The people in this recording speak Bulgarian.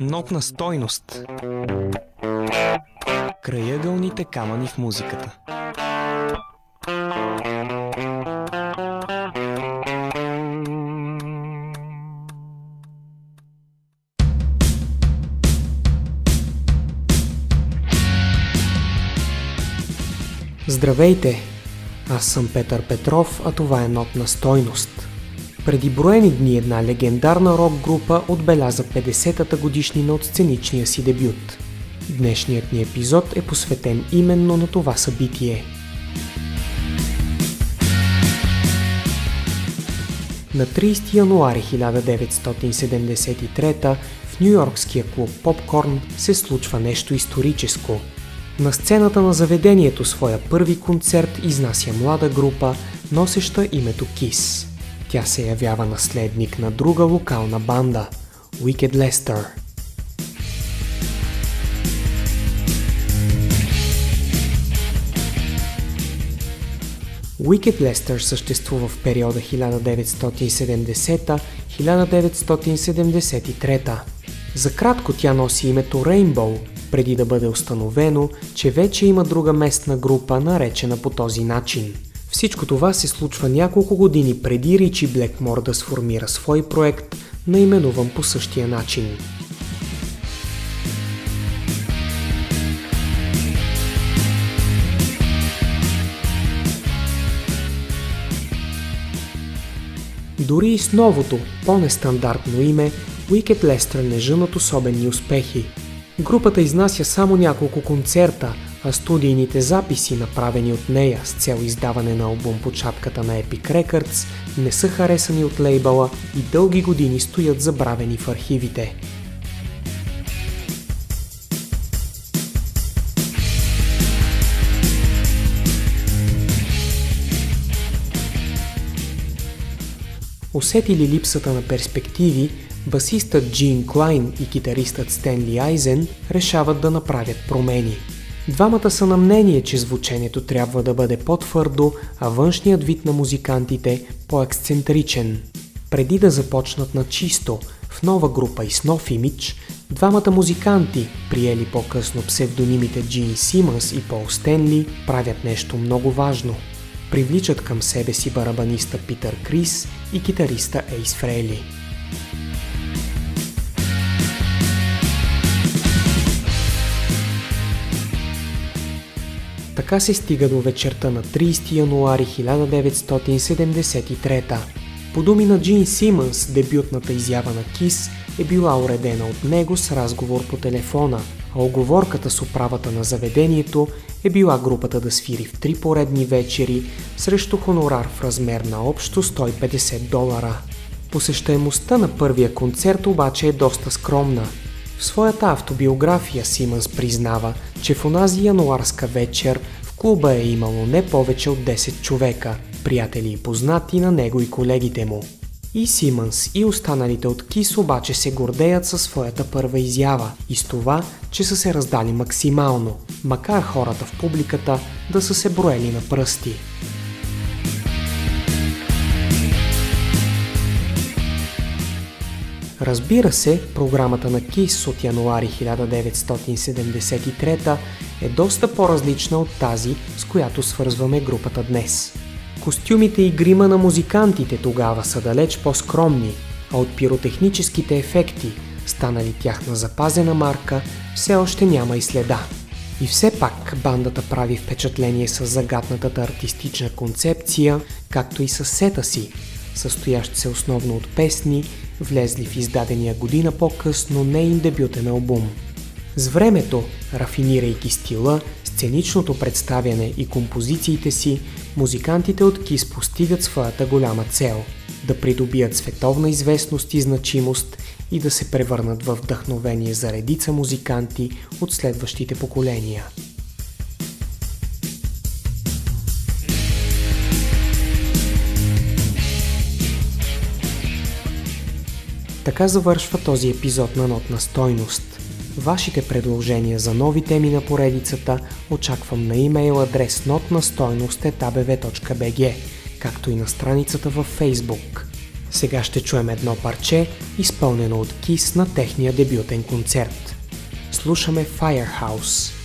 Нотна стойност. Краягълните камъни в музиката. Здравейте! Аз съм Петър Петров, а това е Нотна стойност. Преди броени дни една легендарна рок група отбеляза 50-та годишнина от сценичния си дебют. Днешният ни епизод е посветен именно на това събитие. На 30 януари 1973 в нью-йоркския клуб Попкорн се случва нещо историческо – на сцената на заведението своя първи концерт изнася млада група, носеща името Kiss. Тя се явява наследник на друга локална банда – Wicked Lester. Wicked Lester съществува в периода 1970-1973. За кратко тя носи името Rainbow, преди да бъде установено, че вече има друга местна група, наречена по този начин. Всичко това се случва няколко години преди Ричи Блекмор да сформира свой проект, наименуван по същия начин. Дори и с новото, по-нестандартно име, Wicked Lester не жънат особени успехи – Групата изнася само няколко концерта, а студийните записи, направени от нея с цел издаване на албум по чапката на Epic Records, не са харесани от лейбъла и дълги години стоят забравени в архивите. Усетили липсата на перспективи, басистът Джин Клайн и китаристът Стенли Айзен решават да направят промени. Двамата са на мнение, че звучението трябва да бъде по-твърдо, а външният вид на музикантите по-ексцентричен. Преди да започнат на чисто, в нова група и с нов имидж, двамата музиканти, приели по-късно псевдонимите Джин Симънс и Пол Стенли, правят нещо много важно. Привличат към себе си барабаниста Питър Крис и китариста Ейс Фрейли. Така се стига до вечерта на 30 януари 1973. По думи на Джин Симънс, дебютната изява на Кис е била уредена от него с разговор по телефона, а оговорката с управата на заведението е била групата да свири в три поредни вечери срещу хонорар в размер на общо 150 долара. Посещаемостта на първия концерт обаче е доста скромна – в своята автобиография Симънс признава, че в онази януарска вечер клуба е имало не повече от 10 човека, приятели и познати на него и колегите му. И Симънс и останалите от Кис обаче се гордеят със своята първа изява и с това, че са се раздали максимално, макар хората в публиката да са се броели на пръсти. Разбира се, програмата на КИС от януари 1973 е доста по-различна от тази, с която свързваме групата днес. Костюмите и грима на музикантите тогава са далеч по-скромни, а от пиротехническите ефекти, станали тяхна запазена марка, все още няма и следа. И все пак бандата прави впечатление с загаднатата артистична концепция, както и с сета си, състоящ се основно от песни, влезли в издадения година по-късно нейн дебютен албум. С времето, рафинирайки стила, сценичното представяне и композициите си, музикантите от Кис постигат своята голяма цел – да придобият световна известност и значимост и да се превърнат в вдъхновение за редица музиканти от следващите поколения. Така завършва този епизод на Нотна стойност. Вашите предложения за нови теми на поредицата очаквам на имейл адрес notnastойност.abv.bg, както и на страницата във Facebook. Сега ще чуем едно парче, изпълнено от Кис на техния дебютен концерт. Слушаме Firehouse.